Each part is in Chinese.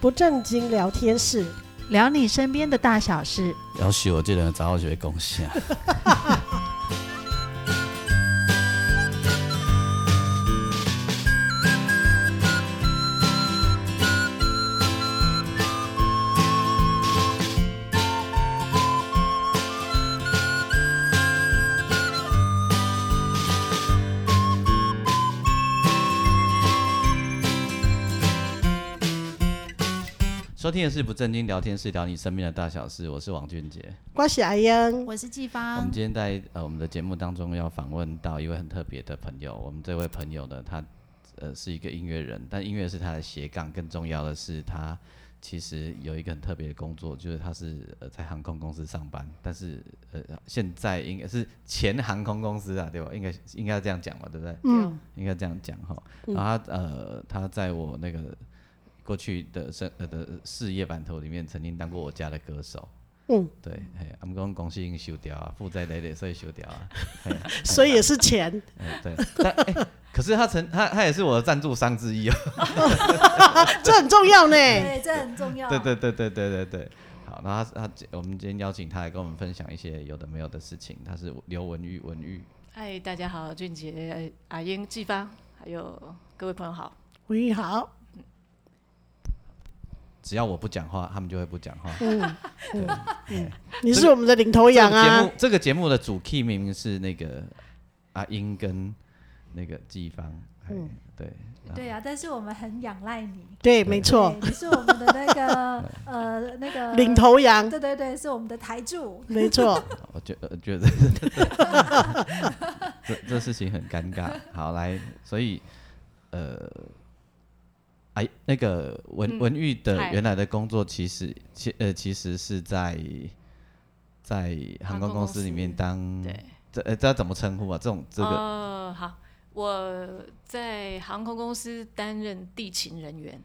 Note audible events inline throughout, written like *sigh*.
不正经聊天室，聊你身边的大小事。要许我这人早学贡献。*laughs* 收听的是不正经聊天室，聊你身边的大小事。我是王俊杰，我是阿英，我是季芳。我们今天在呃我们的节目当中要访问到一位很特别的朋友。我们这位朋友呢，他呃是一个音乐人，但音乐是他的斜杠。更重要的是，他其实有一个很特别的工作，就是他是呃在航空公司上班，但是呃现在应该是前航空公司啊，对吧？应该应该这样讲吧，对不对？嗯，应该这样讲哈。然后他呃他在我那个。过去的生呃的事业版图里面，曾经当过我家的歌手。嗯，对，哎，我们公公司已经收掉啊，负债累累，所以修掉啊。所以也是钱。嗯，*laughs* 对。但哎，可是他曾他他也是我的赞助商之一哦。*laughs* 这很重要呢。*laughs* 对，这很重要。对对对对对对对。好，那他他我们今天邀请他来跟我们分享一些有的没有的事情。他是刘文玉，文玉。嗨，大家好，俊杰、阿英、季芳，还有各位朋友好。文玉好。只要我不讲话，他们就会不讲话。嗯，*laughs* 对，嗯，你是我们的领头羊啊。节目这个节目的主 key 明明是那个阿英跟那个季芳。嗯，对。对啊，但是我们很仰赖你。对，没错。你是我们的那个 *laughs* 呃那个领头羊。对对对，是我们的台柱。没错。*laughs* 我觉得觉得这这事情很尴尬。好，来，所以呃。哎，那个文文玉的原来的工作其实其呃其实是在在航空公司里面当对这呃这要怎么称呼啊？这种这个呃好，我在航空公司担任地勤人员。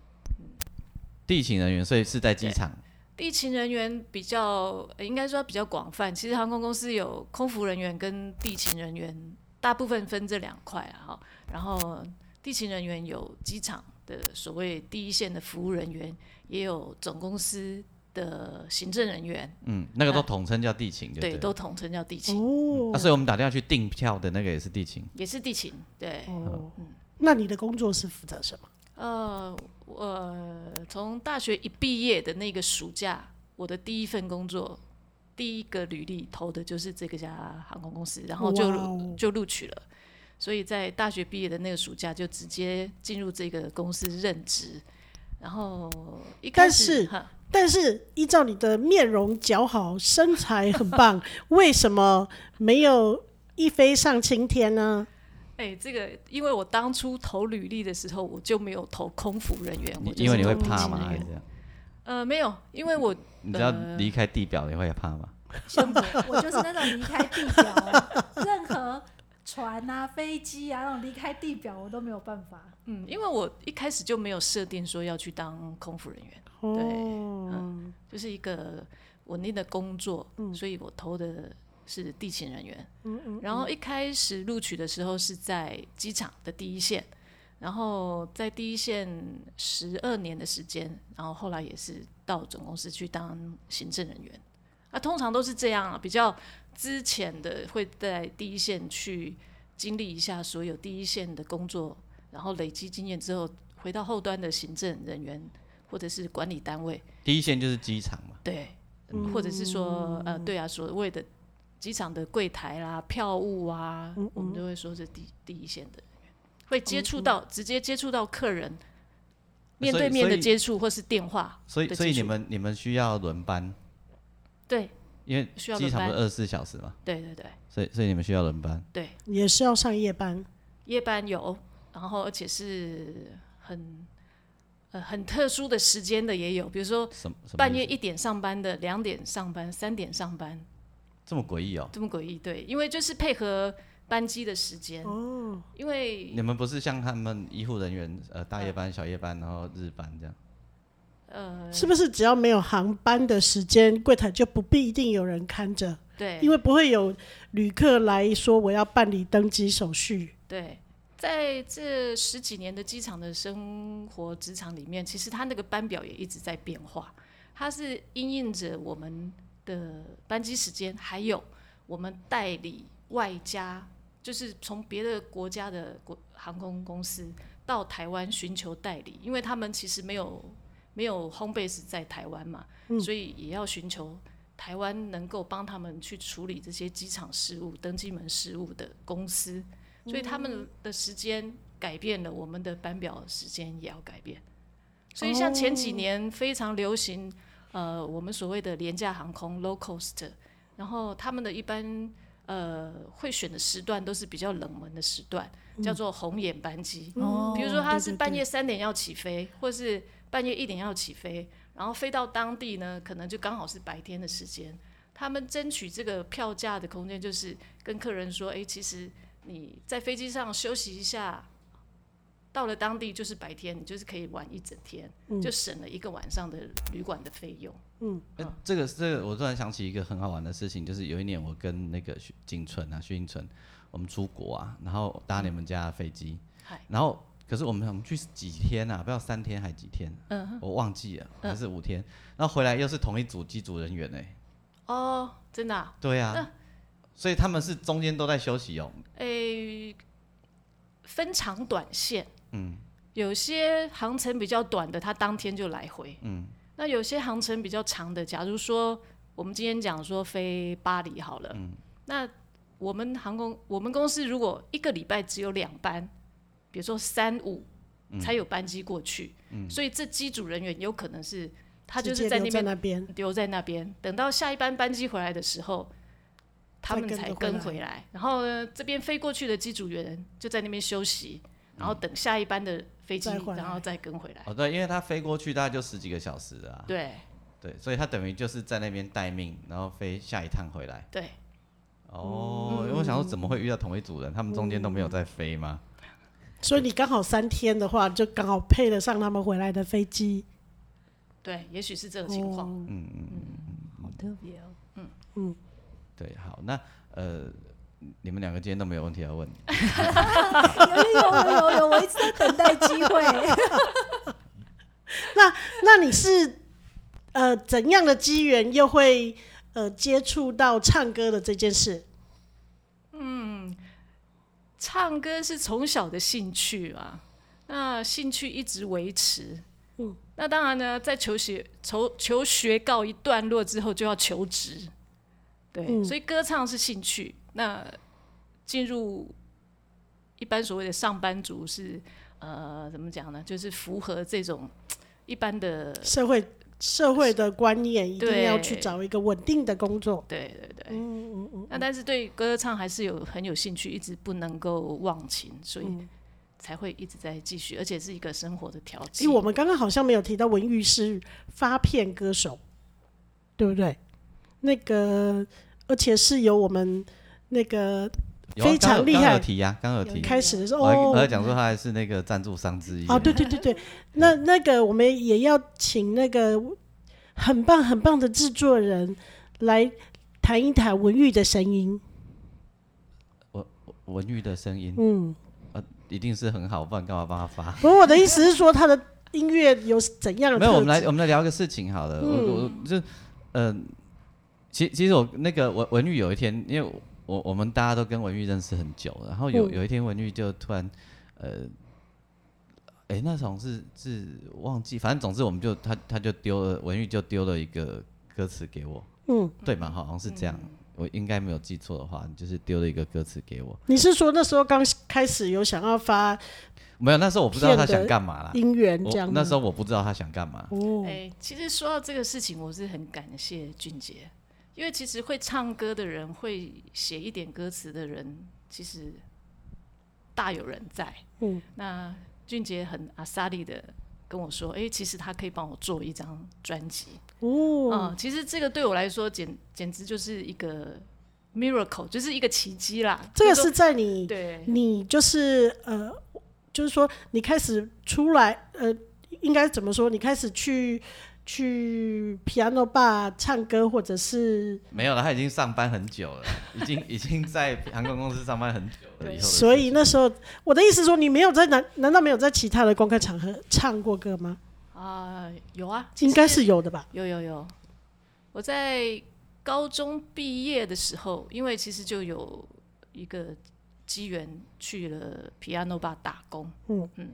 地勤人员，所以是在机场。地勤人员比较应该说比较广泛，其实航空公司有空服人员跟地勤人员，大部分分这两块啊哈。然后地勤人员有机场。的所谓第一线的服务人员，也有总公司的行政人员，嗯，那个都统称叫地勤，对，对，都统称叫地勤。哦，那、嗯啊、所以我们打电话去订票的那个也是地勤，也是地勤，对。哦，嗯，那你的工作是负责什么？呃，我从大学一毕业的那个暑假，我的第一份工作，第一个履历投的就是这个家航空公司，然后就、哦、就录取了。所以在大学毕业的那个暑假，就直接进入这个公司任职。然后一开始，但是，但是依照你的面容姣好，身材很棒，*laughs* 为什么没有一飞上青天呢？哎、欸，这个因为我当初投履历的时候，我就没有投空服人员，我因为你会怕吗？还是这样？呃，没有，因为我你知道离开地表你会怕吗？我就是那种离开地表，*laughs* 任何。船啊，飞机啊，那种离开地表我都没有办法。嗯，因为我一开始就没有设定说要去当空服人员，对，嗯，就是一个稳定的工作，嗯，所以我投的是地勤人员。嗯嗯。然后一开始录取的时候是在机场的第一线，然后在第一线十二年的时间，然后后来也是到总公司去当行政人员。啊，通常都是这样啊，比较。之前的会在第一线去经历一下所有第一线的工作，然后累积经验之后，回到后端的行政人员或者是管理单位。第一线就是机场嘛？对，嗯、或者是说呃，对啊，所谓的机场的柜台啦、票务啊，嗯嗯我们都会说是第第一线的人员，会接触到、嗯、直接接触到客人，面对面的接触或是电话。所以，所以你们你们需要轮班？对。因为机场不是二十四小时嘛？对对对。所以所以你们需要轮班？对，也是要上夜班。夜班有，然后而且是很呃很特殊的时间的也有，比如说半夜一点上班的，两点上班，三点上班。这么诡异哦？这么诡异，对，因为就是配合班机的时间。哦。因为你们不是像他们医护人员呃大夜班、小夜班，然后日班这样？呃，是不是只要没有航班的时间，柜台就不必一定有人看着？对，因为不会有旅客来说我要办理登机手续。对，在这十几年的机场的生活职场里面，其实他那个班表也一直在变化。它是因应着我们的班机时间，还有我们代理外加，就是从别的国家的国航空公司到台湾寻求代理，因为他们其实没有没有 home base 在台湾嘛，嗯，所以也要寻求台湾能够帮他们去处理这些机场事务、登机门事务的公司。所以他们的时间改变了，我们的班表时间也要改变。所以像前几年非常流行，呃，我们所谓的廉价航空 （low cost），然后他们的一般呃会选的时段都是比较冷门的时段，叫做红眼班机。比如说他是半夜三点要起飞，或是半夜一点要起飞，然后飞到当地呢，可能就刚好是白天的时间。他们争取这个票价的空间，就是跟客人说：“哎，其实。”你在飞机上休息一下，到了当地就是白天，你就是可以玩一整天，嗯、就省了一个晚上的旅馆的费用。嗯，欸、这个这个，我突然想起一个很好玩的事情，就是有一年我跟那个景纯啊，徐景纯，我们出国啊，然后搭你们家的飞机，嗯，然后可是我们我们去几天啊？不知道三天还几天？嗯，我忘记了，还是五天，嗯。然后回来又是同一组机组人员呢，欸。哦，真的，啊？对啊。所以他们是中间都在休息哦。诶、欸，分长短线。嗯。有些航程比较短的，他当天就来回。嗯。那有些航程比较长的，假如说我们今天讲说飞巴黎好了。嗯。那我们航空，我们公司如果一个礼拜只有两班，比如说三五才有班机过去。嗯。所以这机组人员有可能是他就是在那边留在那边，等到下一班班机回来的时候。他们才跟回来，然后呢，这边飞过去的机组员就在那边休息，然后等下一班的飞机，然后再跟回来。哦，对，因为他飞过去大概就十几个小时啊。对。对，所以他等于就是在那边待命，然后飞下一趟回来。对。哦，因为我想说怎么会遇到同一组人？他们中间都没有在飞吗？所以你刚好三天的话，就刚好配得上他们回来的飞机。对，也许是这种情况。嗯嗯嗯，好特别哦。嗯嗯。对，好，那呃，你们两个今天都没有问题要问？*laughs* 有有有有，我一直在等待机会。*laughs* 那那你是呃怎样的机缘，又会呃接触到唱歌的这件事？嗯，唱歌是从小的兴趣啊，那兴趣一直维持。嗯，那当然呢，在求学求求学告一段落之后，就要求职。对、嗯，所以歌唱是兴趣。那进入一般所谓的上班族是呃，怎么讲呢？就是符合这种一般的社会社会的观念，一定要去找一个稳定的工作。对对对，嗯嗯嗯。那但是对歌唱还是有很有兴趣，一直不能够忘情，所以才会一直在继续，而且是一个生活的调剂。因为我们刚刚好像没有提到文玉是发片歌手，对不对？那个。而且是由我们那个非常厉害，刚刚有提呀，刚有提。开始的时候，我还讲说他还是那个赞助商之一。哦，对对对对，*laughs* 那那个我们也要请那个很棒很棒的制作人来谈一谈文玉的声音。文文玉的声音，嗯，呃，一定是很好，不然干嘛帮他发？不是我的意思是说，他的音乐有怎样的？没有，我们来我们来聊个事情好了，嗯、我我就嗯。呃其其实我那个文文玉有一天，因为我我们大家都跟文玉认识很久，然后有有一天文玉就突然，呃，哎、欸，那种是是忘记，反正总之我们就他他就丢了文玉就丢了一个歌词给我，嗯，对嘛，好像是这样，嗯、我应该没有记错的话，就是丢了一个歌词给我。你是说那时候刚开始有想要发？没有，那时候我不知道他想干嘛啦。姻缘这样，那时候我不知道他想干嘛。哦，哎、欸，其实说到这个事情，我是很感谢俊杰。因为其实会唱歌的人，会写一点歌词的人，其实大有人在。嗯，那俊杰很阿萨利的跟我说：“哎、欸，其实他可以帮我做一张专辑。”哦，嗯，其实这个对我来说简简直就是一个 miracle，就是一个奇迹啦。这个是在你对，你就是呃，就是说你开始出来呃，应该怎么说？你开始去去 Piano Bar 唱歌，或者是没有了，他已经上班很久了，*laughs* 已经已经在航空公司上班很久了。以后所以那时候，我的意思说，你没有在难难道没有在其他的公开场合唱过歌吗？啊、呃，有啊，应该是有的吧。有有有，我在高中毕业的时候，因为其实就有一个机缘去了 Piano Bar 打工。嗯嗯，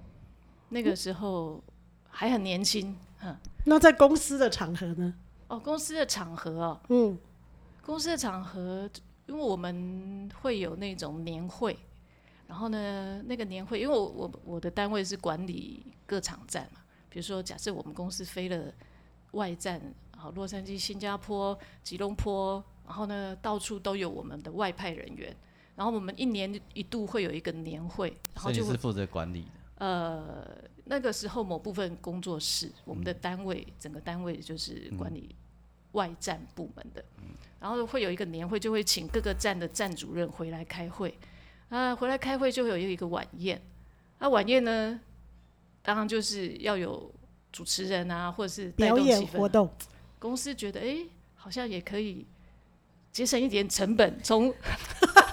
那个时候还很年轻。嗯，那在公司的场合呢？哦，公司的场合哦，嗯，公司的场合，因为我们会有那种年会，然后呢，那个年会，因为我我我的单位是管理各场站嘛，比如说假设我们公司飞了外站，好，洛杉矶、新加坡、吉隆坡，然后呢，到处都有我们的外派人员，然后我们一年一度会有一个年会，然后就是负责管理的，呃。那个时候，某部分工作室，我们的单位，整个单位就是管理外站部门的，然后会有一个年会，就会请各个站的站主任回来开会，啊，回来开会就会有一个晚宴，那晚宴呢，当然就是要有主持人啊，或者是带动气氛，表演活动，公司觉得哎，好像也可以节省一点成本，从。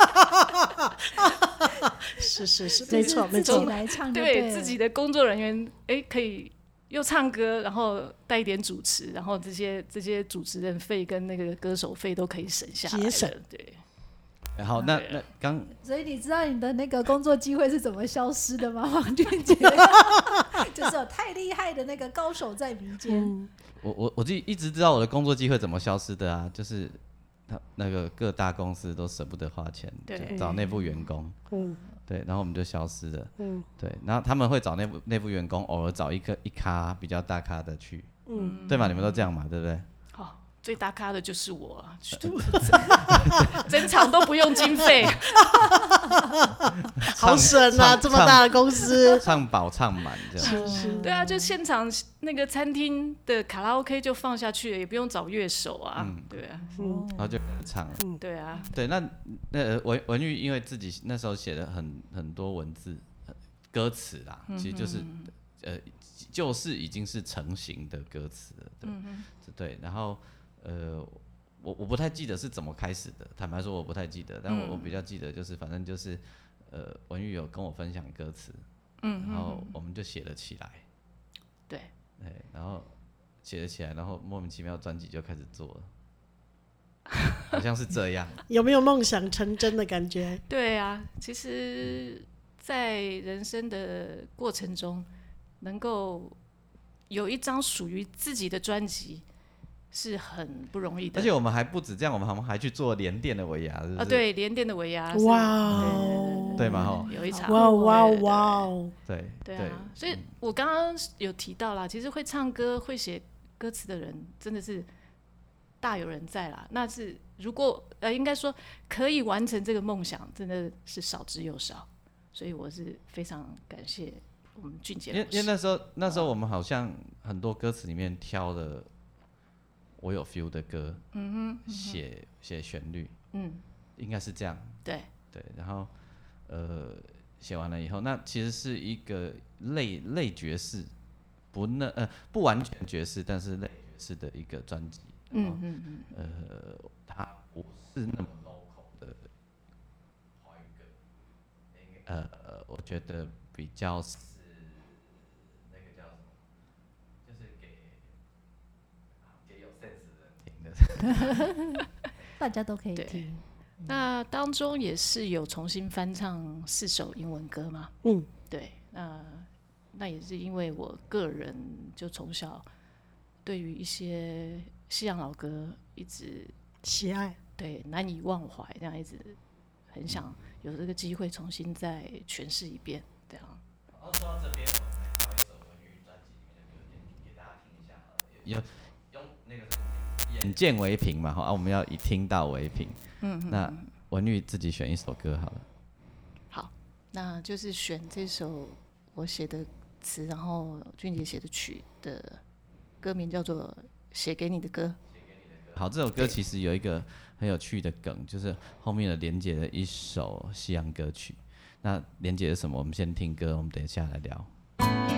*laughs* 是是是，没错没错，来唱对，对自己的工作人员，哎、欸，可以又唱歌，然后带一点主持，然后这些这些主持人费跟那个歌手费都可以省下来，节省对。然后那那刚，所以你知道你的那个工作机会是怎么消失的吗？王俊杰，*laughs* 就是有太厉害的那个高手在民间。嗯、我我我就一直知道我的工作机会怎么消失的啊，就是。他那个各大公司都舍不得花钱，对，找内部员工，嗯，对，然后我们就消失了，嗯，对，然后他们会找内部内部员工，偶尔找一个一咖比较大咖的去，嗯，对嘛？你们都这样嘛，对不对？最大咖的就是我，*laughs* 整场都不用经费，*laughs* 好省啊！这么大的公司，唱饱唱满这样。对啊，就现场那个餐厅的卡拉 OK 就放下去了，也不用找乐手啊。嗯对啊，然后就唱了。对啊，对，那那文文玉因为自己那时候写的很很多文字歌词啦，其实就是呃，就是已经是成型的歌词了。对，对，然后。呃，我我不太记得是怎么开始的，坦白说我不太记得，但我我比较记得就是反正就是，呃，文玉有跟我分享歌词，嗯，然后我们就写了起来，对，对，然后写了起来，然后莫名其妙专辑就开始做了，*laughs* 好像是这样，*laughs* 有没有梦想成真的感觉？对啊，其实，在人生的过程中，能够有一张属于自己的专辑。是很不容易的，而且我们还不止这样，我们还还去做连电的尾牙，是不是？啊，对，连电的尾牙，哇，对吗？哈，有一场，哇哇哇，对对啊，所以我刚刚有提到啦，其实会唱歌、会写歌词的人真的是大有人在啦。那是如果呃，应该说可以完成这个梦想，真的是少之又少。所以我是非常感谢我们俊杰，因为因为那时候那时候我们好像很多歌词里面挑了。我有 feel 的歌，嗯哼，写写旋律，嗯，应该是这样，对。对，然后呃写完了以后，那其实是一个类类爵士，不那呃不完全爵士，但是类爵士的一个专辑，嗯嗯嗯，呃，它不是那么 local 的华语歌，呃，我觉得比较。*laughs* 大家都可以听。那当中也是有重新翻唱四首英文歌吗？嗯，对。那那也是因为我个人就从小对于一些西洋老歌一直喜爱，对，难以忘怀，这样一直很想有这个机会重新再诠释一遍，这样。然后说到这边，我们来挑一首文玉专辑里面的歌，给大家听一下。眼见为凭嘛，好，我们要以听到为凭。嗯，那文玉自己选一首歌好了。好，那就是选这首我写的词，然后俊杰写的曲的歌名叫做《写给你的歌》。好，这首歌其实有一个很有趣的梗，就是后面的连接的一首西洋歌曲。那连接是什么？我们先听歌，我们等一下来聊。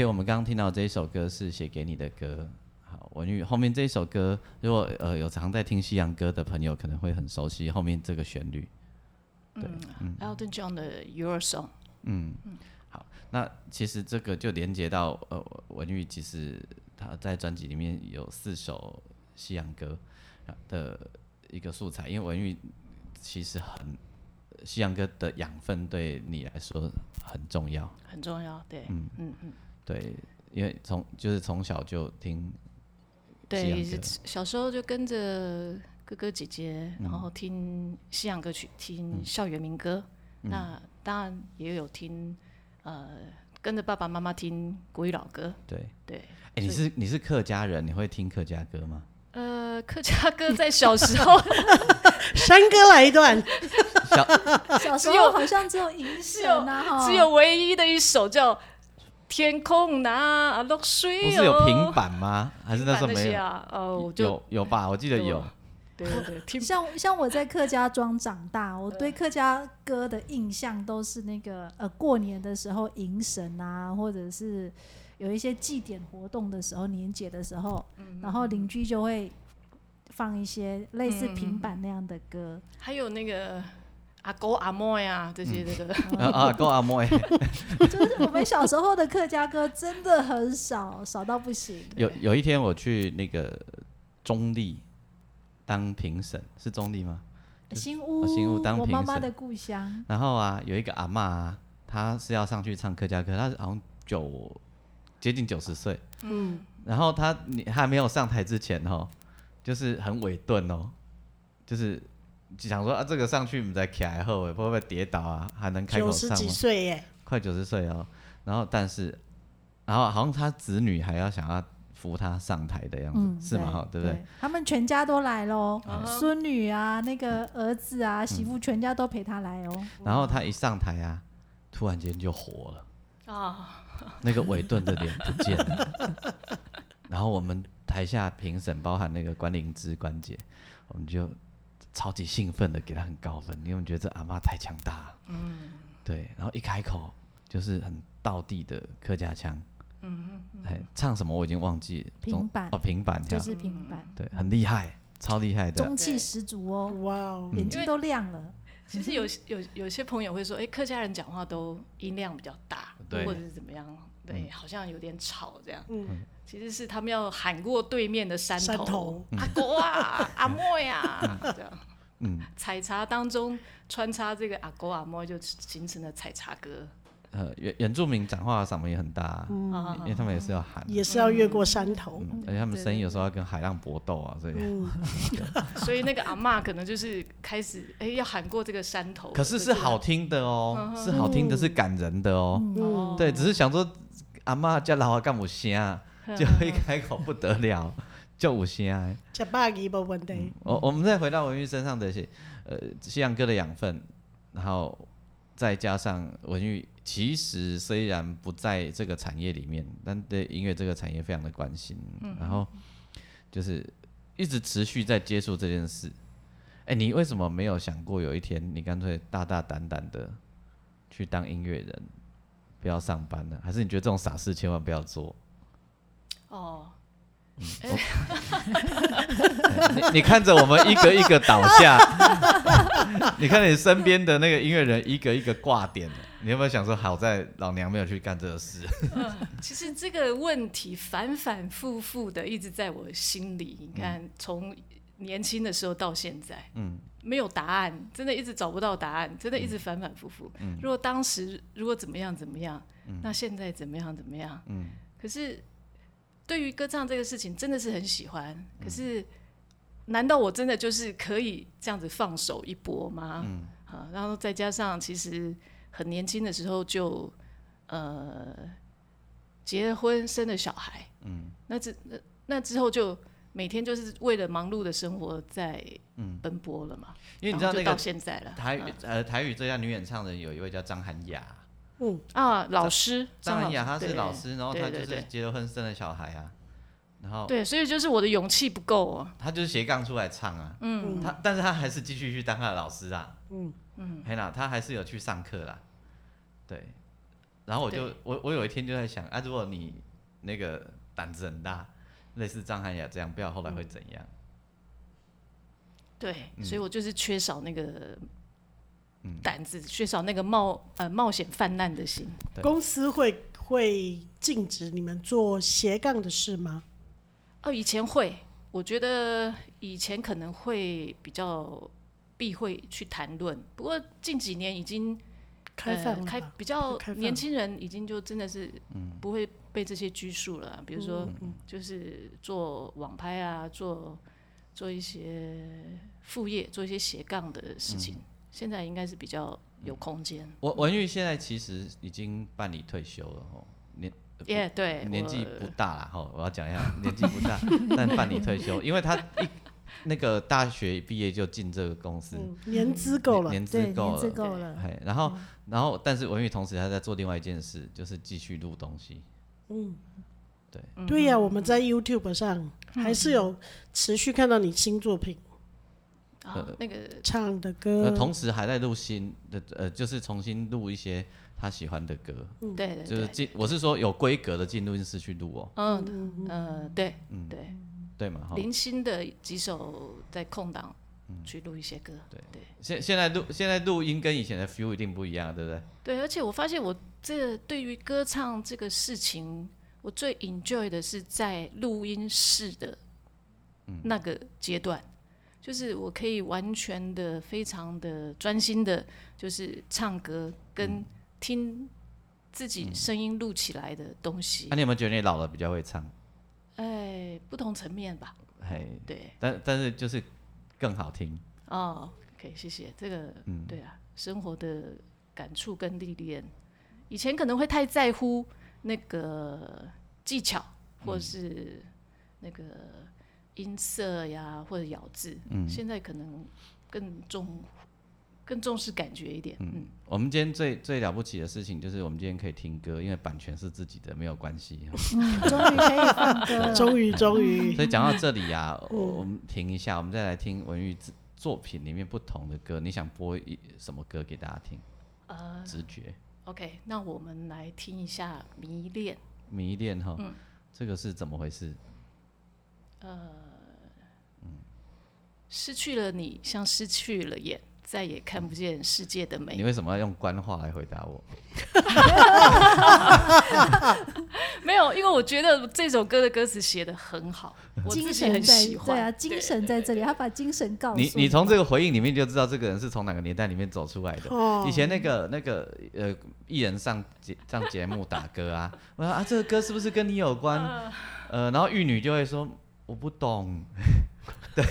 OK，我们刚刚听到这一首歌是写给你的歌。好，文玉后面这一首歌，如果呃有常在听西洋歌的朋友，可能会很熟悉后面这个旋律。对，嗯，Elton John 的 Your Song。嗯，好，那其实这个就连接到呃文玉，其实他在专辑里面有四首西洋歌的一个素材，因为文玉其实很西洋歌的养分对你来说很重要，很重要，对，嗯。嗯嗯，对，因为从就是从小就听，对，小时候就跟着哥哥姐姐，然后听西洋歌曲，听校园民歌，嗯、那当然也有听，呃，跟着爸爸妈妈听国语老歌，对对。哎、欸，你是你是客家人，你会听客家歌吗？呃，客家歌在小时候，山歌来一段。小 *laughs* 小时候好像只有一首啊，只有唯一的一首叫《天空那落水》。不是有平板吗？还是那时候没有？啊、呃，有有吧？我记得有。对对对，*laughs* 像像我在客家庄长大，我对客家歌的印象都是那个呃，过年的时候迎神啊，或者是有一些祭典活动的时候，年节的时候，然后邻居就会放一些类似平板那样的歌，嗯、还有那个。阿哥阿妹啊，这些这个 *laughs* 阿哥阿妹，*laughs* 就是我们小时候的客家歌真的很少，*laughs* 少到不行。有有一天我去那个中立当评审，是中立吗？新屋，新屋当评审，我妈妈的故乡。然后啊，有一个阿嬷啊，她是要上去唱客家歌，她好像九接近九十岁，嗯，然后她你还没有上台之前哦，就是很委顿哦，就是。想说啊，这个上去你再起来后，会不会跌倒啊？还能开口上吗？九十几岁耶，快九十岁哦。然后，但是，然后好像他子女还要想要扶他上台的样子，嗯、是吗？对，对不对，他们全家都来喽，孙、嗯、女啊，那个儿子啊，媳妇全家都陪他来哦。然后他一上台啊，突然间就火了啊，*laughs* 那个伟顿的脸不见了。*laughs* 然后我们台下评审，包含那个关灵芝关姐，我们就。超级兴奋的给他很高分，因为我觉得这阿妈太强大了。嗯，对，然后一开口就是很道地的客家腔。嗯嗯，哎，唱什么我已经忘记了。平板哦，平板就是平板。对，很厉害，超厉害的。中气十足哦，哇哦，眼睛都亮了。其实有有有些朋友会说，哎，客家人讲话都音量比较大，或者是怎么样？对，好像有点吵这样。嗯。其实是他们要喊过对面的山头，山头。阿哥啊，*laughs* 阿妹啊，这样。嗯，采茶当中穿插这个阿哥阿妹，就形成了采茶歌。呃，原原住民讲话嗓门也很大，嗯，因为他们也是要喊，也是要越过山头，而且他们声音有时候要跟海浪搏斗啊，所以，*laughs* 所以那个阿嬷可能就是开始哎要喊过这个山头。可是是好听的哦，是好听的，是感人的哦。对，只是想说阿嬷叫老话干母声。*laughs* 就一开口不得了，*laughs* 就五星啊！吃饱鸡无问题。我我们再回到文玉身上的些呃西洋歌的养分，然后再加上文玉，其实虽然不在这个产业里面，但对音乐这个产业非常的关心，然后就是一直持续在接触这件事。哎、欸，你为什么没有想过有一天你干脆大大胆胆的去当音乐人，不要上班呢？还是你觉得这种傻事千万不要做？哦，你 *laughs* 你看着我们一个一个倒下，*laughs* 你看你身边的那个音乐人一个一个挂点，你有没有想说，好在老娘没有去干这个事？嗯、其实这个问题反反复复的一直在我心里。你看，从年轻的时候到现在，嗯，没有答案，真的一直找不到答案，真的一直反反复复。嗯，如果当时如果怎么样怎么样，嗯、那现在怎么样怎么样？嗯，可是。对于歌唱这个事情，真的是很喜欢。可是，难道我真的就是可以这样子放手一搏吗？嗯，好，然后再加上其实很年轻的时候就呃结了婚，生了小孩，嗯，那之那那之后就每天就是为了忙碌的生活在奔波了嘛。因为你知道那个到现在了，台语呃台语最佳女演唱人有一位叫张涵雅。嗯。啊，老师张涵雅，她是老师，然后她就是结了婚生了小孩啊，然后对，所以就是我的勇气不够啊。她就是斜杠出来唱啊，嗯，她但是她还是继续去当她的老师啊，嗯。嗯，嘿啦，她还是有去上课啦，对，然后我就我我有一天就在想啊，如果你那个胆子很大，类似张涵雅这样，不知道后来会怎样？对，所以我就是缺少那个。胆子缺少那个冒呃冒险犯难的心。公司会会禁止你们做斜杠的事吗？哦，以前会，我觉得以前可能会比较避讳去谈论。不过近几年已经开放了，开比较年轻人已经就真的是不会被这些拘束了。比如说，就是做网拍啊，做做一些副业，做一些斜杠的事情，现在应该是比较有空间。文文玉现在其实已经办理退休了哦，年也、yeah, 对，年纪不大了哈。我要讲一下，年纪不大，*laughs* 但办理退休，因为他一。那个大学毕业就进这个公司，嗯、年资够了，年资够了，够了。然后，然后，但是文玉同时他在做另外一件事，就是继续录东西。嗯，对，对呀、啊，我们在 YouTube 上还是有持续看到你新作品。啊、嗯，那个唱的歌，同时还在录新的，呃，就是重新录一些他喜欢的歌。嗯，对，就是进，我是说有规格的进录音室去录哦。嗯。对，嗯。对。对嘛，零星的几首在空档去录一些歌。对。对，现现在录现在录音跟以前的 feel 一定不一样，对不对？对，而且我发现我这对于歌唱这个事情，我最 enjoy 的是在录音室的那个阶段，就是我可以完全的、非常的专心的，就是唱歌跟听自己声音录起来的东西。那你有没有觉得你老了比较会唱？哎，不同层面吧。哎，对，但但是就是更好听。哦可以谢谢。这个，嗯，对啊，生活的感触跟历练，以前可能会太在乎那个技巧，或者是那个音色呀，或者咬字。嗯，现在可能更重。更重视感觉一点。嗯，我们今天最最了不起的事情就是我们今天可以听歌，因为版权是自己的，没有关系。*laughs* 嗯，终于可以放歌，*laughs* 终于终于。所以讲到这里呀，啊，我们停一下，我们再来听文玉作品里面不同的歌。你想播一什么歌给大家听？呃，直觉。OK，那我们来听一下《迷恋》。迷恋哈，这个是怎么回事？呃，失去了你，像失去了眼。再也看不见世界的美。你为什么要用官话来回答我？*laughs* 没有，因为我觉得这首歌的歌词写的很好，我自己很喜欢。对啊，精神在这里，他把精神告诉你。你从这个回应里面就知道这个人是从哪个年代里面走出来的。哦、以前那个那个呃艺人上节上节目打歌啊，我说啊这个歌是不是跟你有关？呃，然后玉女就会说我不懂。*laughs* 对，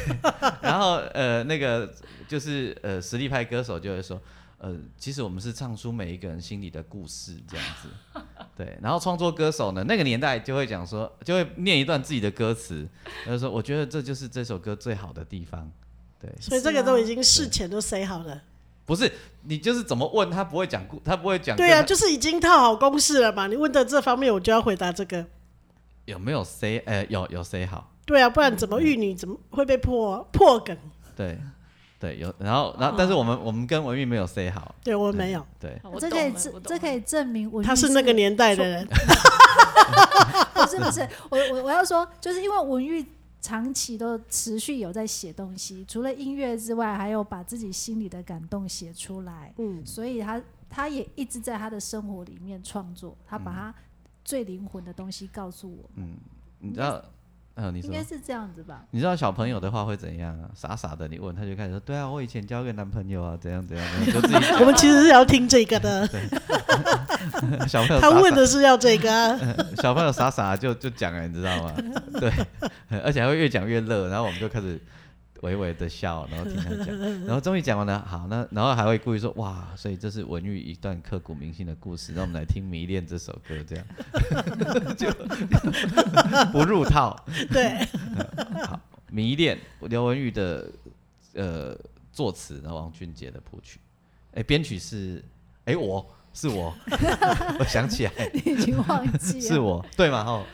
然后呃那个。就是呃，实力派歌手就会说，呃，其实我们是唱出每一个人心里的故事这样子，对。然后创作歌手呢，那个年代就会讲说，就会念一段自己的歌词，就是说，我觉得这就是这首歌最好的地方，对。所以这个都已经事前都 say 好了。不是，你就是怎么问他不会讲故，他不会讲。对啊，就是已经套好公式了嘛。你问的这方面，我就要回答这个。有没有 say？？呃，有有 say 好。对啊，不然怎么玉女怎么会被破破梗？对。对，有，然后，然后，但是我们、哦、我们跟文玉没有 say 好，对我们没有，对，这可以证这可以证明文玉他是那个年代的人，*laughs* 不是不是，我我我要说，就是因为文玉长期都持续有在写东西，除了音乐之外，还有把自己心里的感动写出来，嗯，所以他他也一直在他的生活里面创作，他把他最灵魂的东西告诉我，嗯，你知道。嗯，你说应该是这样子吧？你知道小朋友的话会怎样啊？傻傻的，你问他就开始说：“对啊，我以前交个男朋友啊，怎样怎样。”就自己 *laughs* 我们其实是要听这个的。*laughs* 小朋友他问的是要这个、啊。*laughs* 小朋友傻傻就就讲了，你知道吗？对，而且还会越讲越乐，然后我们就开始。微微的笑，然后听他讲，*laughs* 然后终于讲完了。好，那然后还会故意说哇，所以这是文玉一段刻骨铭心的故事，让我们来听《迷恋》这首歌，这样。*laughs* 就不入套。对，好，《迷恋》刘文玉的呃作词，然后王俊杰的谱曲，哎，编曲是哎我是我，*laughs* 我想起来，你已经忘记了，是我对吗？哦，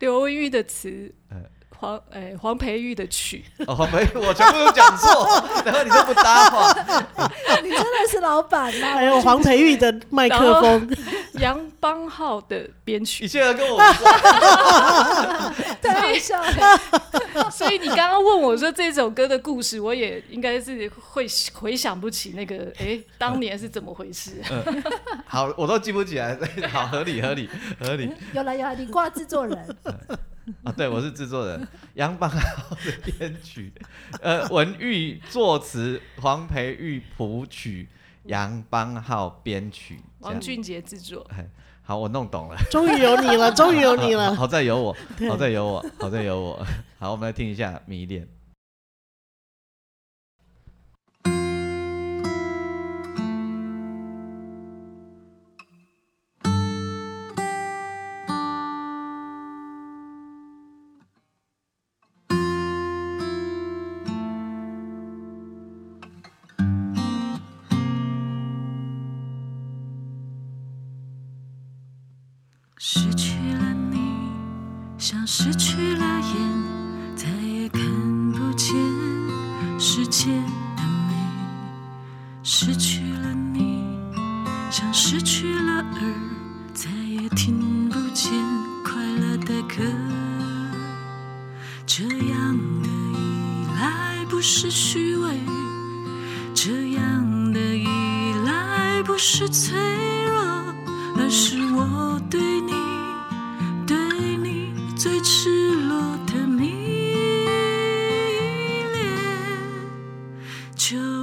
刘文玉的词，呃黄哎、欸，黄培玉的曲 *laughs* 哦，黄培玉，我全部都讲错，*laughs* 然后你都不搭话，*laughs* 你真的是老板呐！还有黄培玉的麦克风，杨邦浩的编曲，你现在跟我说，太好笑了。所以你刚刚问我说这首歌的故事，我也应该是会回想不起那个哎、欸，当年是怎么回事、嗯？好，我都记不起来，好合理合理合理。有了有了，你挂制作人。*laughs* 啊，对，我是制作人，杨邦浩的编曲，*laughs* 呃，文玉作词，黄培玉谱曲，杨邦浩编曲，王俊杰制作。*laughs* 好，我弄懂了。终于有你了，终于有你了。好在有我，好在有我，好在有我。好，我们来听一下《迷恋》。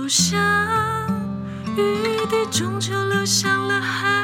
就像雨滴，终究流向了海。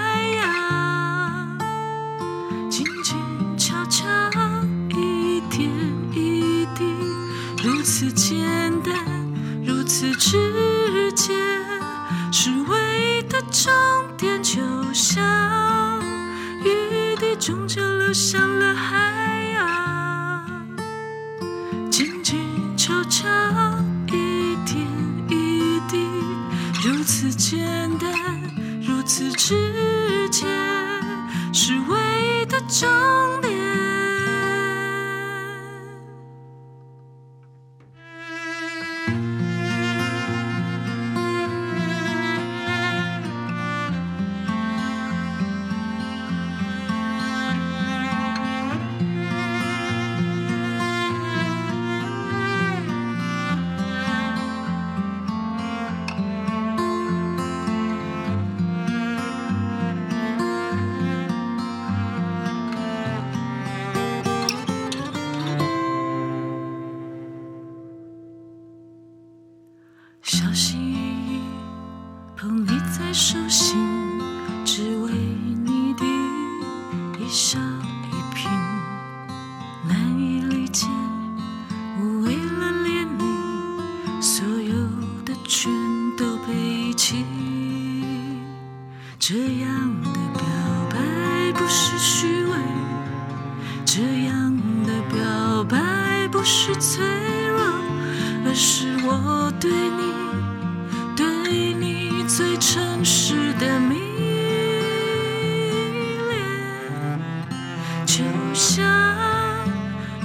就像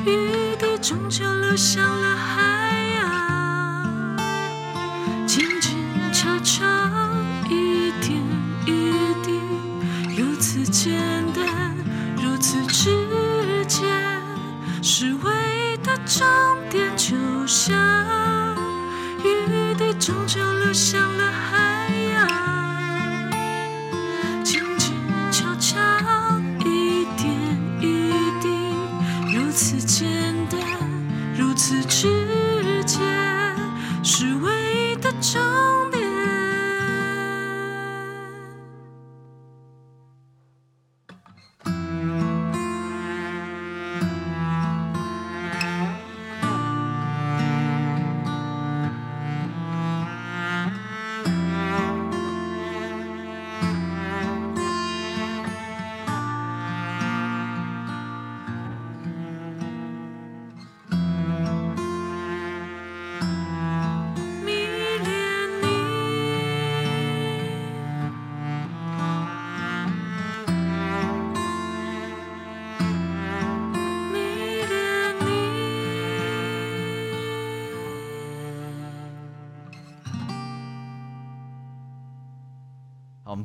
雨滴终究流向了海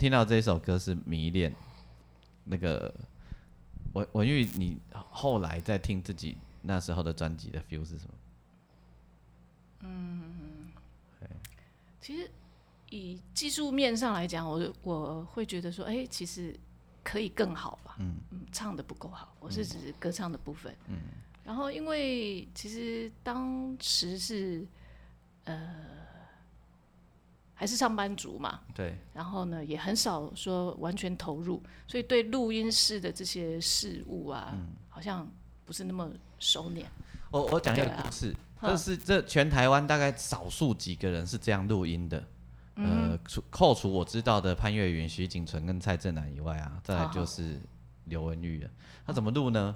听到这首歌是《迷恋》，那个文文玉，你后来在听自己那时候的专辑的 feel 是什么？嗯，其实以技术面上来讲，我我会觉得说，哎、欸，其实可以更好吧。嗯嗯，唱的不够好，我是指歌唱的部分。嗯，然后因为其实当时是呃还是上班族嘛，对，然后呢也很少说完全投入，所以对录音室的这些事物啊，嗯、好像不是那么熟练。我我讲一个故事，这、啊、是这全台湾大概少数几个人是这样录音的。呃，除扣除我知道的潘越云、徐锦纯跟蔡振南以外啊，再来就是刘文玉了。他怎么录呢？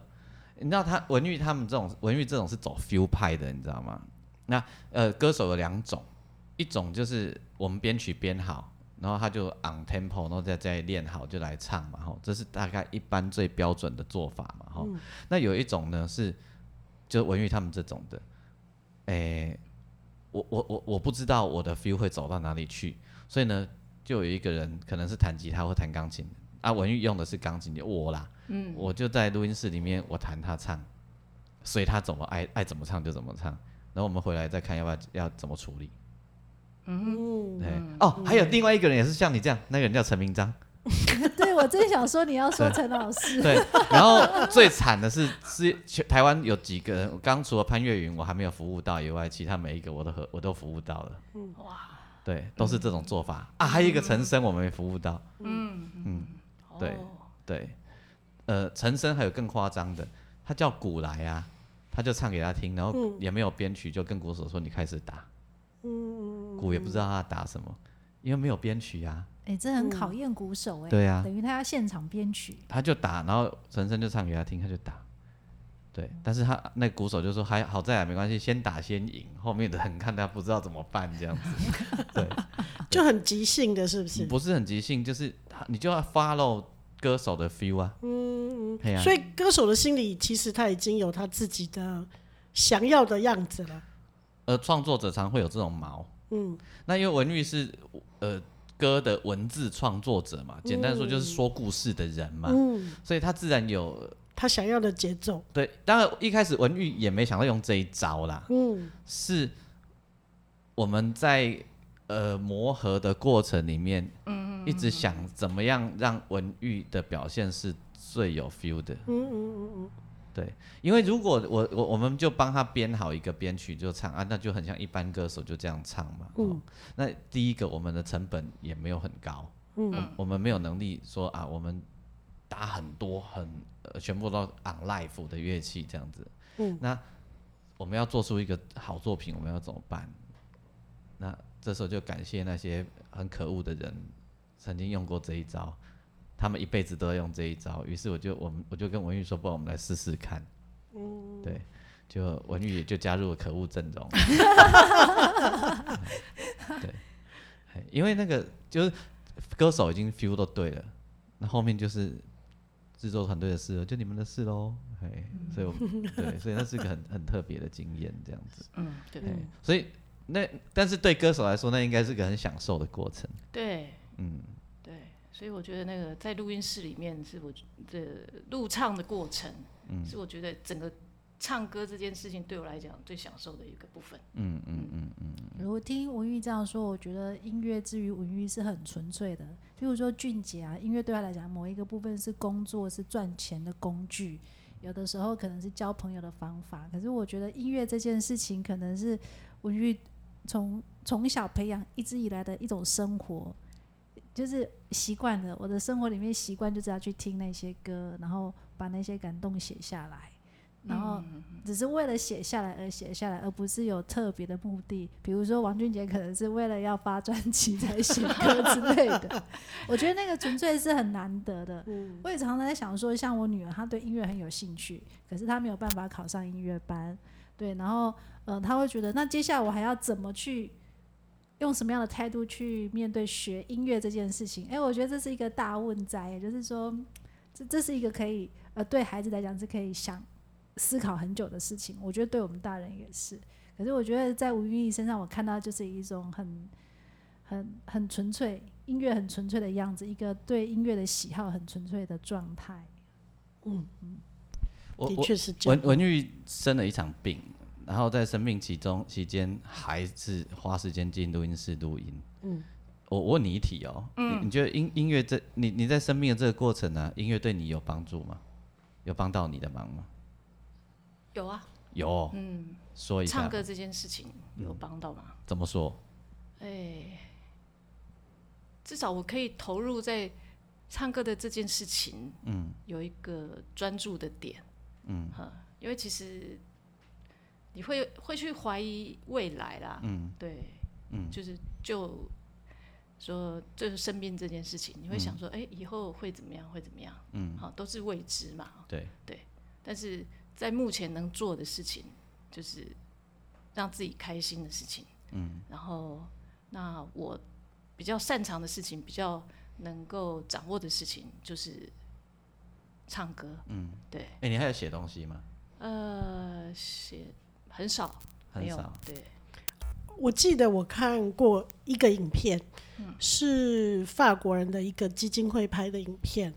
你知道他文玉他们这种文玉这种是走 feel 派的，你知道吗？那呃，歌手有两种，一种就是我们编曲编好，然后他就 on tempo，然后再再练好就来唱嘛，吼，这是大概一般最标准的做法嘛，吼。那有一种呢是，就文玉他们这种的，诶、欸。我我我我不知道我的 feel 会走到哪里去，所以呢，就有一个人可能是弹吉他或弹钢琴，啊，文玉用的是钢琴，就我啦，嗯，我就在录音室里面，我弹他唱，所以他怎么爱爱怎么唱就怎么唱，然后我们回来再看要不要要怎么处理，嗯，对，哦，还有另外一个人也是像你这样，那个人叫陈明章。*laughs* 对，我正想说你要说陈老师。*laughs* 对，然后最惨的是，是台湾有几个人，刚除了潘越云我还没有服务到以外，其他每一个我都和我都服务到了。嗯，哇，对，都是这种做法、嗯、啊。还有一个陈升我们没服务到。嗯嗯，对、哦、对，呃，陈升还有更夸张的，他叫鼓来啊，他就唱给他听，然后也没有编曲，就跟鼓手说你开始打。嗯，鼓也不知道他打什么，因为没有编曲啊。哎、欸，这很考验鼓手哎、欸。对啊，等于他要现场编曲。他就打，然后陈升就唱给他听，他就打。对，但是他那鼓手就说还好在啊，没关系，先打先赢，后面的人看他不知道怎么办这样子。*laughs* 对，就很即兴的，是不是？不是很即兴，就是你就要 follow 歌手的 feel 啊。嗯嗯。啊、所以歌手的心里其实他已经有他自己的想要的样子了。呃，创作者常会有这种毛。嗯。那因为文玉是呃。歌的文字创作者嘛，简单说就是说故事的人嘛，嗯、所以他自然有他想要的节奏。对，当然一开始文玉也没想到用这一招啦，嗯，是我们在呃磨合的过程里面，嗯，一直想怎么样让文玉的表现是最有 feel 的，嗯嗯嗯嗯。对，因为如果我我我们就帮他编好一个编曲就唱啊，那就很像一般歌手就这样唱嘛。嗯、哦，那第一个我们的成本也没有很高，嗯，我，我们没有能力说啊，我们打很多很、呃、全部都 on live 的乐器这样子。嗯，那我们要做出一个好作品，我们要怎么办？那这时候就感谢那些很可恶的人曾经用过这一招。他们一辈子都在用这一招，于是我就我们我就跟文玉说，不然我们来试试看。嗯，对，就文玉也就加入了可恶阵容。*laughs* 对，因为那个就是歌手已经 feel 都对了，那后面就是制作团队的事了，就你们的事喽。哎，所以我对，所以那是个很很特别的经验，这样子。嗯，对。所以那但是对歌手来说，那应该是个很享受的过程。对，嗯。所以我觉得那个在录音室里面是我的录唱的过程，嗯，是我觉得整个唱歌这件事情对我来讲最享受的一个部分。嗯嗯嗯嗯。如果听文玉这样说，我觉得音乐之于文玉是很纯粹的。譬如说俊杰啊，音乐对他来讲某一个部分是工作，是赚钱的工具，有的时候可能是交朋友的方法。可是我觉得音乐这件事情，可能是文玉从从小培养一直以来的一种生活。就是习惯了，我的生活里面习惯就是要去听那些歌，然后把那些感动写下来，然后只是为了写下来而写下来，而不是有特别的目的。比如说王俊杰可能是为了要发专辑才写歌之类的，*laughs* 我觉得那个纯粹是很难得的。我也常常在想说，像我女儿，她对音乐很有兴趣，可是她没有办法考上音乐班，对，然后呃，她会觉得那接下来我还要怎么去？用什么样的态度去面对学音乐这件事情？哎、欸，我觉得这是一个大问哉，也就是说，这这是一个可以呃对孩子来讲是可以想思考很久的事情。我觉得对我们大人也是。可是我觉得在吴云逸身上，我看到就是一种很很很纯粹音乐很纯粹的样子，一个对音乐的喜好很纯粹的状态。嗯嗯，我的确是这样。文文玉生了一场病。然后在生病期中期间，还是花时间进录音室录音。嗯，我问你一题哦，嗯、你你觉得音音乐这你你在生命的这个过程呢、啊，音乐对你有帮助吗？有帮到你的忙吗？有啊，有，嗯，说一下，唱歌这件事情有帮到吗？怎么说？哎、欸，至少我可以投入在唱歌的这件事情，嗯，有一个专注的点，嗯，因为其实你会会去怀疑未来啦，嗯，对，嗯，就是就。说就是生病这件事情，你会想说，哎、嗯，以后会怎么样？会怎么样？嗯，好，都是未知嘛。对对，但是在目前能做的事情，就是让自己开心的事情。嗯，然后那我比较擅长的事情，比较能够掌握的事情，就是唱歌。嗯，对。哎，你还有写东西吗？呃，写很少，很少。对。我记得我看过一个影片，是法国人的一个基金会拍的影片。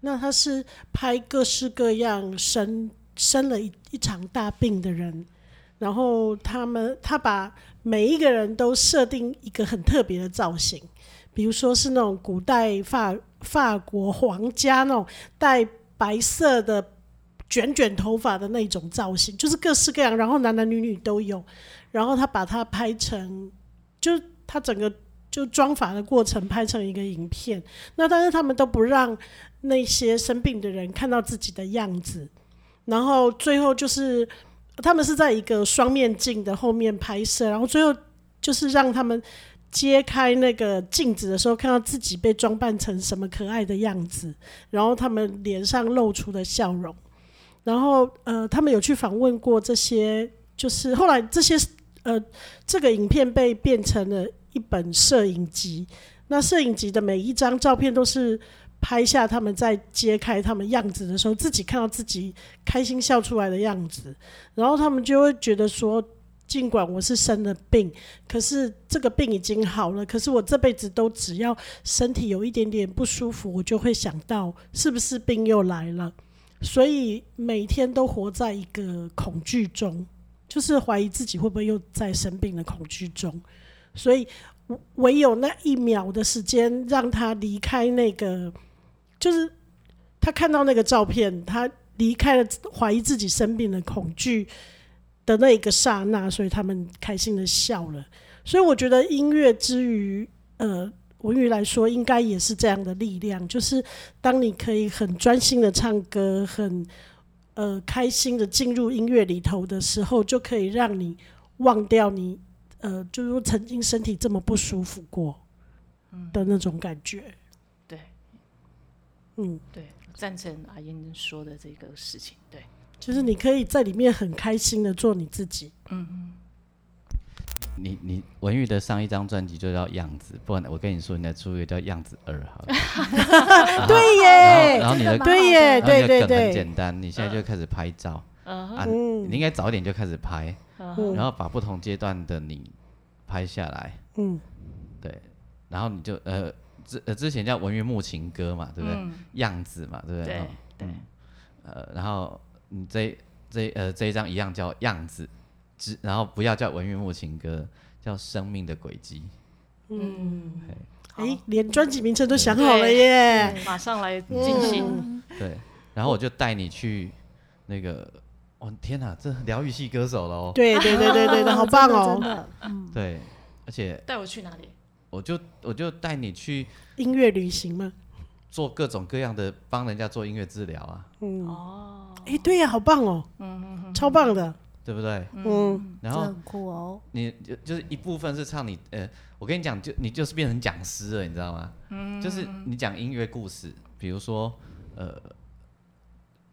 那他是拍各式各样生生了一一场大病的人，然后他们他把每一个人都设定一个很特别的造型，比如说是那种古代法法国皇家那种戴白色的卷卷头发的那种造型，就是各式各样，然后男男女女都有。然后他把它拍成，就他整个就妆发的过程拍成一个影片。那但是他们都不让那些生病的人看到自己的样子。然后最后就是他们是在一个双面镜的后面拍摄。然后最后就是让他们揭开那个镜子的时候，看到自己被装扮成什么可爱的样子。然后他们脸上露出的笑容。然后呃，他们有去访问过这些，就是后来这些。呃，这个影片被变成了一本摄影集。那摄影集的每一张照片都是拍下他们在揭开他们样子的时候，自己看到自己开心笑出来的样子。然后他们就会觉得说，尽管我是生了病，可是这个病已经好了。可是我这辈子都只要身体有一点点不舒服，我就会想到是不是病又来了。所以每天都活在一个恐惧中。就是怀疑自己会不会又在生病的恐惧中，所以唯有那一秒的时间让他离开那个，就是他看到那个照片，他离开了怀疑自己生病的恐惧的那一个刹那，所以他们开心的笑了。所以我觉得音乐之于呃文瑜来说，应该也是这样的力量，就是当你可以很专心的唱歌，很。呃，开心的进入音乐里头的时候，就可以让你忘掉你呃，就是说曾经身体这么不舒服过的那种感觉。嗯、对，嗯，对，赞成阿英说的这个事情。对，就是你可以在里面很开心的做你自己。嗯嗯。你你文玉的上一张专辑就叫《样子》，不然我跟你说，你的出一个叫《样子二》好了。*laughs* 对耶。然后你的对耶，对对对。很简单，你现在就开始拍照。啊，你应该早一点就开始拍，然后把不同阶段的你拍下来。嗯。对，然后你就呃之呃之前叫文玉木情歌嘛，对不对？样子嘛，对不对？对。呃，然后你这这呃这一张一样叫样子。然后不要叫文瑜木情歌，叫生命的轨迹。嗯，哎、欸，连专辑名称都想好了耶！马上来进行、嗯。对，然后我就带你去那个，哦天哪，这疗愈系歌手了哦。对对对对对，*laughs* 好棒哦！真的，对，而且带我去哪里？我就我就带你去音乐旅行吗？做各种各样的帮人家做音乐治疗啊。嗯哦，哎、欸，对呀，好棒哦，嗯超棒的。对不对？嗯，然后很酷哦。你就就是一部分是唱你呃，我跟你讲，就你就是变成讲师了，你知道吗？嗯，就是你讲音乐故事，比如说呃，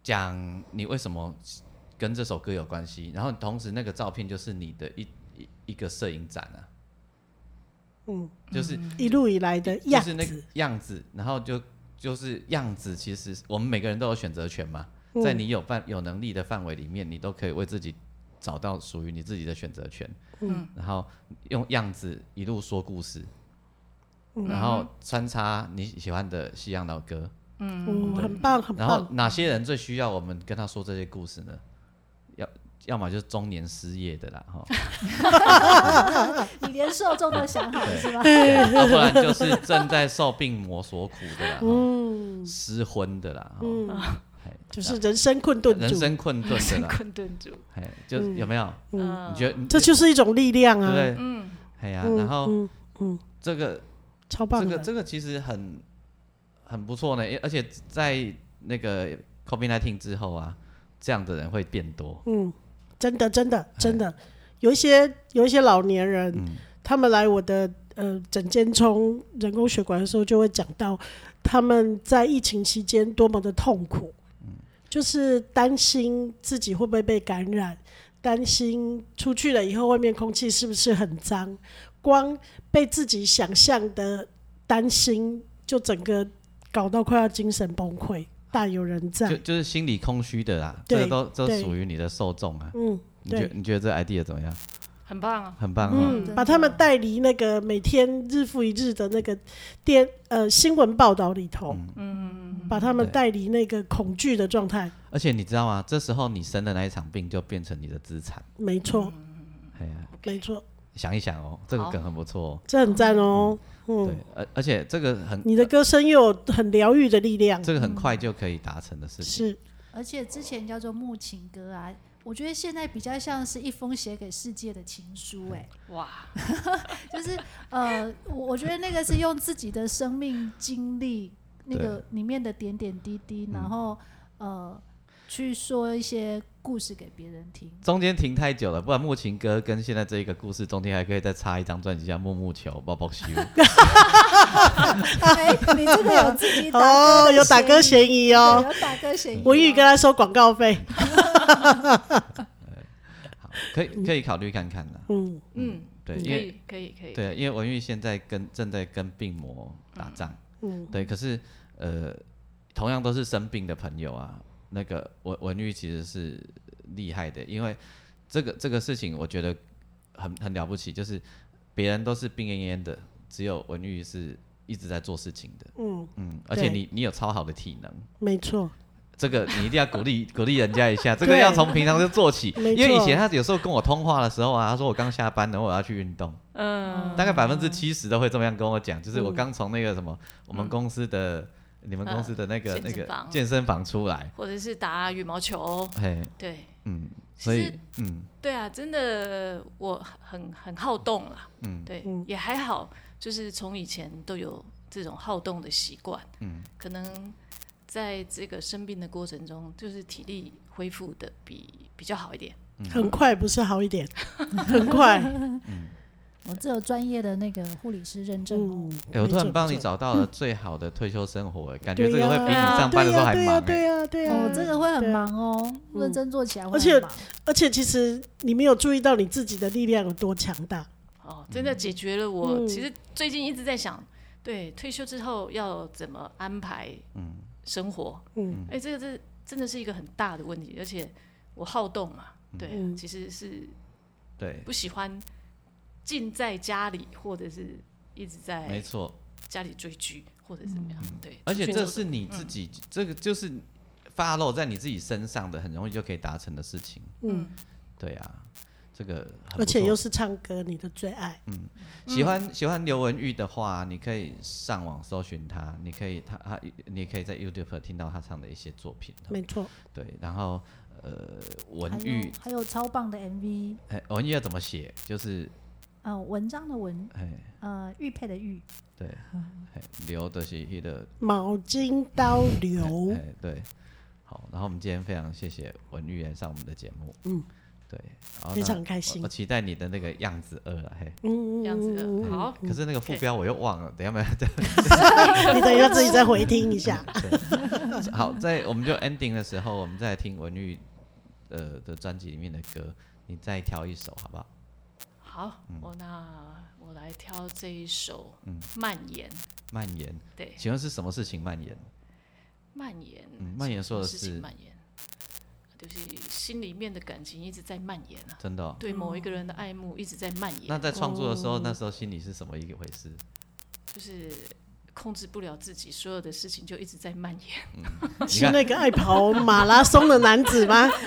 讲你为什么跟这首歌有关系，然后同时那个照片就是你的一一一个摄影展啊。嗯，就是一路以来的样子，就是那个样子，然后就就是样子，其实我们每个人都有选择权嘛，在你有范有能力的范围里面，你都可以为自己。找到属于你自己的选择权，嗯，然后用样子一路说故事，嗯，然后穿插你喜欢的西洋老歌，嗯，很棒很棒。然后哪些人最需要我们跟他说这些故事呢？要要么就是中年失业的啦，哈。你连受众都想好了是吧？*laughs* 要不然就是正在受病魔所苦的啦，嗯，失婚的啦，嗯，就是人生困顿，人生困顿人生困顿住，哎，就有没有？嗯，你觉得这就是一种力量啊？对，嗯，哎呀，然后，嗯，这个超棒，这个这个其实很很不错呢，而且在那个 COVID-19 之后啊，这样的人会变多，嗯。真的，真的，真的，有一些有一些老年人，嗯、他们来我的呃诊间冲人工血管的时候，就会讲到他们在疫情期间多么的痛苦，嗯、就是担心自己会不会被感染，担心出去了以后外面空气是不是很脏，光被自己想象的担心，就整个搞到快要精神崩溃。大有人在，就就是心理空虚的啦，这个都都属于你的受众啊。嗯，你觉你觉得这 idea 怎么样？很棒啊，很棒啊。嗯，把他们带离那个每天日复一日的那个电呃新闻报道里头，嗯嗯把他们带离那个恐惧的状态。而且你知道吗？这时候你生的那一场病就变成你的资产。没错。哎呀，没错。想一想哦，这个梗很不错，哦这很赞哦。嗯，对，而而且这个很，你的歌声又有很疗愈的力量，这个很快就可以达成的事情。是，而且之前叫做《木琴歌》啊，我觉得现在比较像是一封写给世界的情书，哎，哇，*laughs* 就是呃，我我觉得那个是用自己的生命经历那个里面的点点滴滴，然后呃。去说一些故事给别人听，中间停太久了，不然《木琴歌》跟现在这一个故事中间还可以再插一张专辑叫《木木球》，抱抱修。*laughs* *laughs* 哎，你这个有自己打哦，有打歌嫌疑哦，有打歌嫌疑。文玉跟他收广告费。*laughs* 好，可以可以考虑看看的。嗯嗯，对，因为可以可以。对，因为文玉现在跟正在跟病魔打仗。嗯，对，可是呃，同样都是生病的朋友啊。那个文文玉其实是厉害的，因为这个这个事情我觉得很很了不起，就是别人都是病恹恹的，只有文玉是一直在做事情的。嗯嗯，而且你你有超好的体能。没错。这个你一定要鼓励鼓励人家一下，这个要从平常就做起。*laughs* 因为以前他有时候跟我通话的时候啊，他说我刚下班然后，我要去运动。嗯。大概百分之七十都会这么样跟我讲，就是我刚从那个什么我们公司的。你们公司的那个那个健身房出来，或者是打羽毛球，嘿，对，嗯，所以，嗯，对啊，真的我很很好动了，嗯，对，也还好，就是从以前都有这种好动的习惯，嗯，可能在这个生病的过程中，就是体力恢复的比比较好一点，很快不是好一点，*laughs* 很快，嗯。我这有专业的那个护理师认证哦。哎，我突然帮你找到了最好的退休生活，*laughs* 感觉这个会比你上班的时候还忙。对呀，对呀，我这个会很忙哦，认真做起来会。而且而且，其实你没有注意到你自己的力量有多强大。哦，真的解决了我。其实最近一直在想，对退休之后要怎么安排生活。嗯，哎，这个这真的是一个很大的问题，而且我好动嘛，对，其实是对不喜欢。静在家里，或者是一直在没错家里追剧，或者怎么样？嗯、对，而且这是你自己，嗯、这个就是发露在你自己身上的，很容易就可以达成的事情。嗯，对啊，这个而且又是唱歌，你的最爱。嗯，喜欢喜欢刘文玉的话，你可以上网搜寻他，你可以他他，你可以在 YouTube 听到他唱的一些作品。没错，对，然后呃，文玉还有，还有超棒的 MV。哎，文玉要怎么写？就是。呃，文章的文，哎呃，玉佩的玉，对，流的是那个毛巾刀流，*laughs* 哎，对，好，然后我们今天非常谢谢文玉来上我们的节目，嗯，对，非常开心，我期待你的那个样子二，嘿，嗯，样子二，好，可是那个副标我又忘了，等下没有，你等一下自己再回听一下，*laughs* 好，在我们就 ending 的时候，我们再听文玉呃的专辑里面的歌，你再挑一首好不好？好，我那我来挑这一首《嗯。蔓延》。蔓延，对，请问是什么事情蔓延？蔓延，嗯蔓延说的是蔓延，就是心里面的感情一直在蔓延啊。真的，对某一个人的爱慕一直在蔓延。那在创作的时候，那时候心里是什么一回事？就是控制不了自己，所有的事情就一直在蔓延。*laughs* 是那个爱跑马拉松的男子吗？*laughs*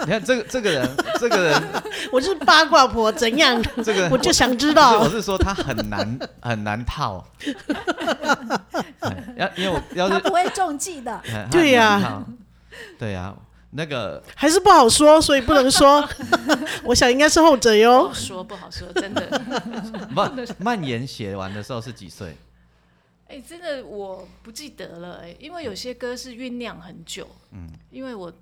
你看这个这个人，这个人，*laughs* 我就是八卦婆，怎样？这个人我就想知道。我是说他很难很难套。要因为我要是他不会中计的。对呀，对呀，那个还是不好说，所以不能说。*laughs* 我想应该是后者哟。不好说不好说，真的。不，蔓延写完的时候是几岁？哎、欸，真的我不记得了哎、欸，因为有些歌是酝酿很久，嗯，因为我，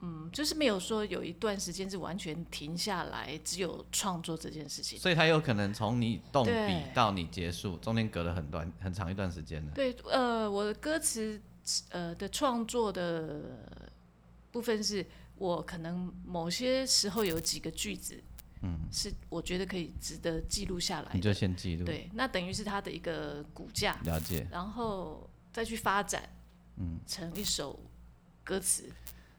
嗯，就是没有说有一段时间是完全停下来，只有创作这件事情，所以他有可能从你动笔到你结束，中间隔了很短很长一段时间呢。对，呃，我的歌词，呃的创作的部分是我可能某些时候有几个句子。嗯，是我觉得可以值得记录下来。你就先记录。对，那等于是它的一个骨架。了解。然后再去发展，嗯，成一首歌词。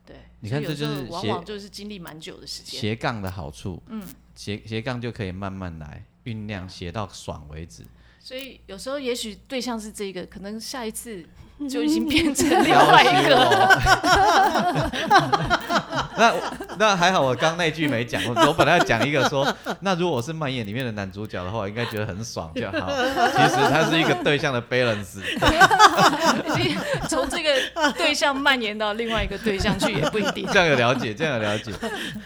对，你看这就是往往就是经历蛮久的时间。斜杠的好处，嗯，斜斜杠就可以慢慢来酝酿，写到爽为止。所以有时候也许对象是这个，可能下一次就已经变成 *laughs* 另外一个。*laughs* 那那还好，我刚那句没讲。我我本来要讲一个说，那如果我是蔓延里面的男主角的话，我应该觉得很爽就好。*laughs* 其实他是一个对象的 balance，已经从这个对象蔓延到另外一个对象去也不一定。这样有了解，这样有了解，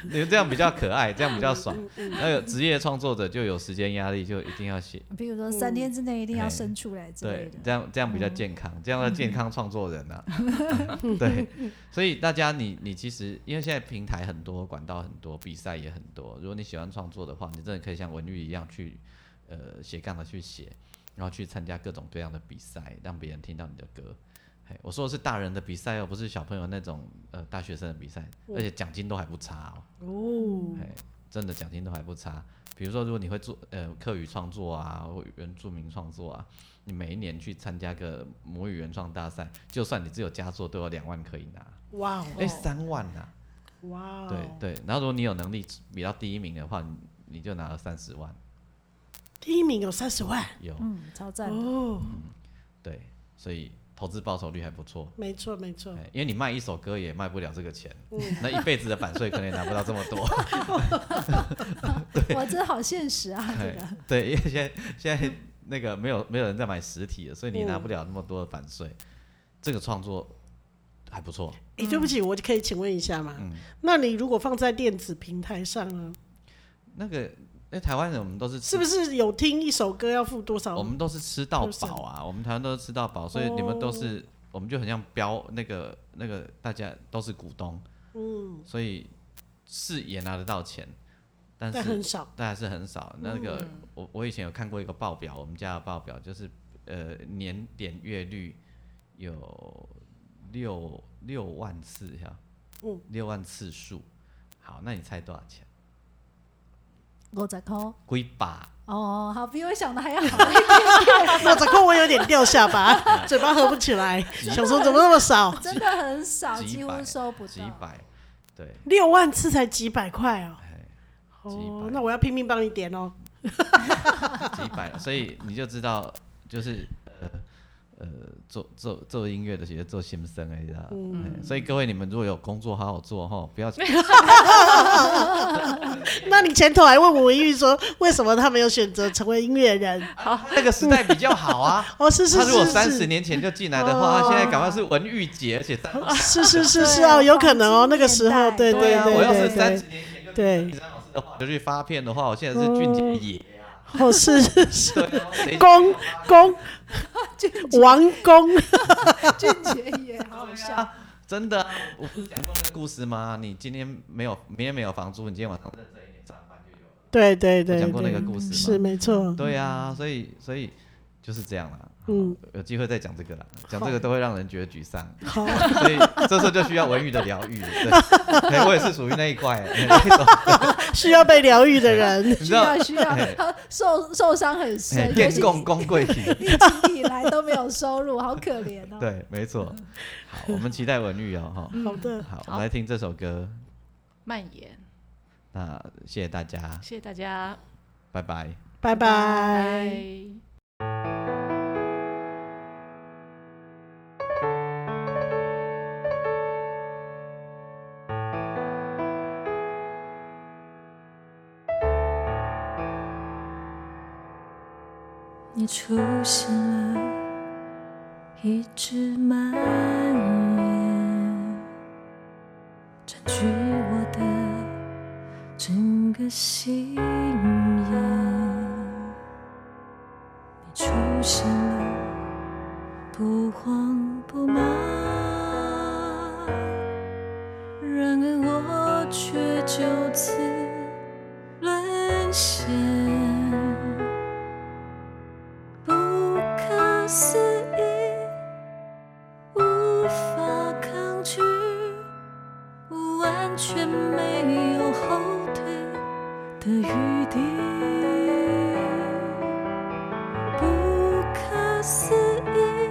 你们这样比较可爱，这样比较爽。那个职业创作者就有时间压力，就一定要写。比如说三天之内一定要生出来之类的。对，这样这样比较健康，这样的健康创作人啊。*laughs* 对，所以大家你你其实因为现在平台很多，管道很多，比赛也很多。如果你喜欢创作的话，你真的可以像文玉一样去呃斜杠的去写，然后去参加各种各样的比赛，让别人听到你的歌。嘿，我说的是大人的比赛哦，不是小朋友那种呃大学生的比赛，而且奖金都还不差哦。哦，嘿真的奖金都还不差。比如说，如果你会做呃课语创作啊，或原住民创作啊，你每一年去参加个母语原创大赛，就算你只有佳作，都有两万可以拿。哇哦！哎、欸，三万呐、啊！哇哦！对对，然后如果你有能力比到第一名的话，你你就拿了三十万。第一名有三十万？有，嗯，超赞哦、嗯。对，所以。投资报酬率还不错，没错没错，因为你卖一首歌也卖不了这个钱，嗯、*laughs* 那一辈子的版税可能也拿不到这么多。*laughs* 哇，真的好现实啊！这个对，因为现在现在那个没有没有人在买实体了，所以你拿不了那么多的版税。嗯、这个创作还不错。哎、欸，对不起，我可以请问一下吗？嗯、那你如果放在电子平台上呢？那个。哎，台湾人我们都是是不是有听一首歌要付多少？我们都是吃到饱啊，我们台湾都是吃到饱，所以你们都是，我们就很像标那个那个，大家都是股东，嗯，所以是也拿得到钱，但是很少，但还是很少。那个我我以前有看过一个报表，我们家的报表就是呃年点月率有六六万次哈，嗯，六万次数。好，那你猜多少钱？五十块，几百哦，好，比我想的还要好一点点。*laughs* *laughs* 五十块我有点掉下巴，*laughs* 嘴巴合不起来，想说怎么那么少？真的很少，几乎收不到。几百，对，六万次才几百块哦。哦，那我要拼命帮你点哦。几百，所以你就知道，就是呃。呃，做做做音乐的，其实做心声而已啦。嗯，所以各位，你们如果有工作，好好做哈，不要。*laughs* *laughs* 那你前头还问文玉说，为什么他没有选择成为音乐人？好，那个时代比较好啊。*laughs* 哦，是是是。他如果三十年前就进来的话，他现在赶快是文玉姐，而且是是是是哦，有可能哦，那个时候，对对对对。我要是三十年前就对张老师的话就去发片的话，我现在是俊杰爷。哦，是是是，*laughs* 公公，王公，*laughs* 俊杰也好笑，真的，我不是讲过那个故事吗？你今天没有，明天没有房租，你今天晚上认真一点上班就有了。对对对，讲过那个故事吗？是没错。对呀，所以所以就是这样了。嗯，有机会再讲这个啦，讲这个都会让人觉得沮丧，所以这时候就需要文玉的疗愈。对，*laughs* 我也是属于那一块，*laughs* *laughs* 需要被疗愈的人，需要需要，受受伤很深，电共工贵体，疫情以来都没有收入，好可怜哦。对，没错。好，我们期待文玉哦，哈。好的，好，我们来听这首歌，蔓延。那谢谢大家，谢谢大家，拜拜，拜拜。出现了，一直蔓延，占据我的整个心眼。你出现肆意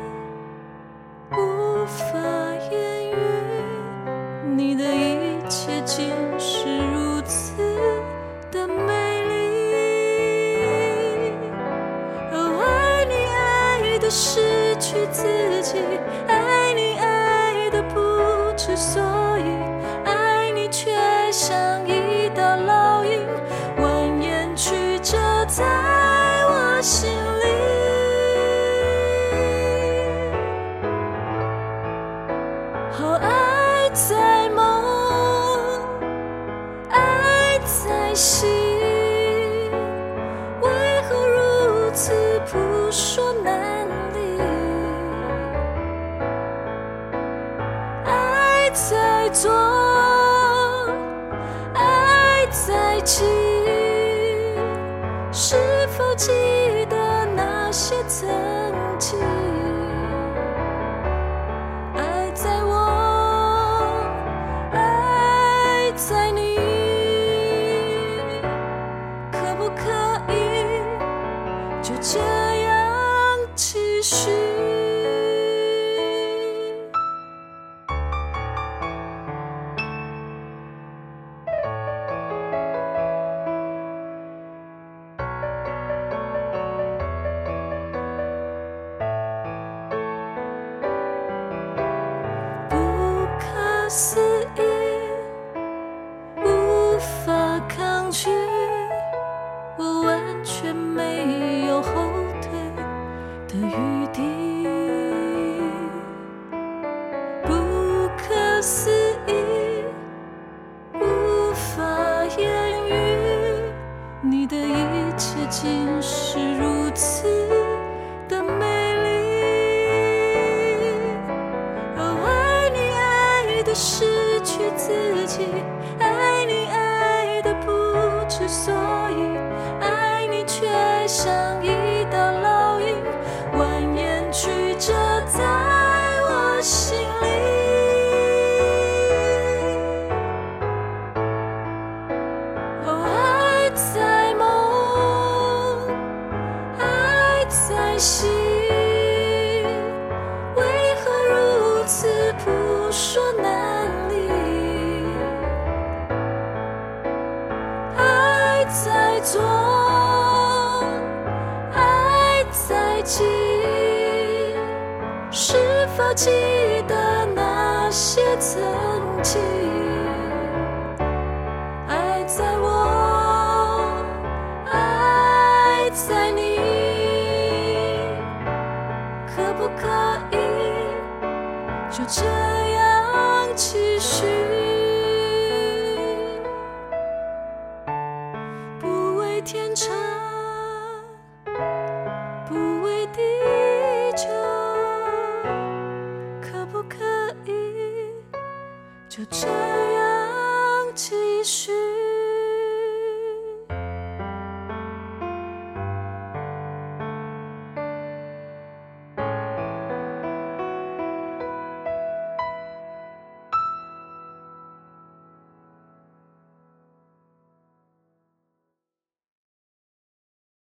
竟是如此。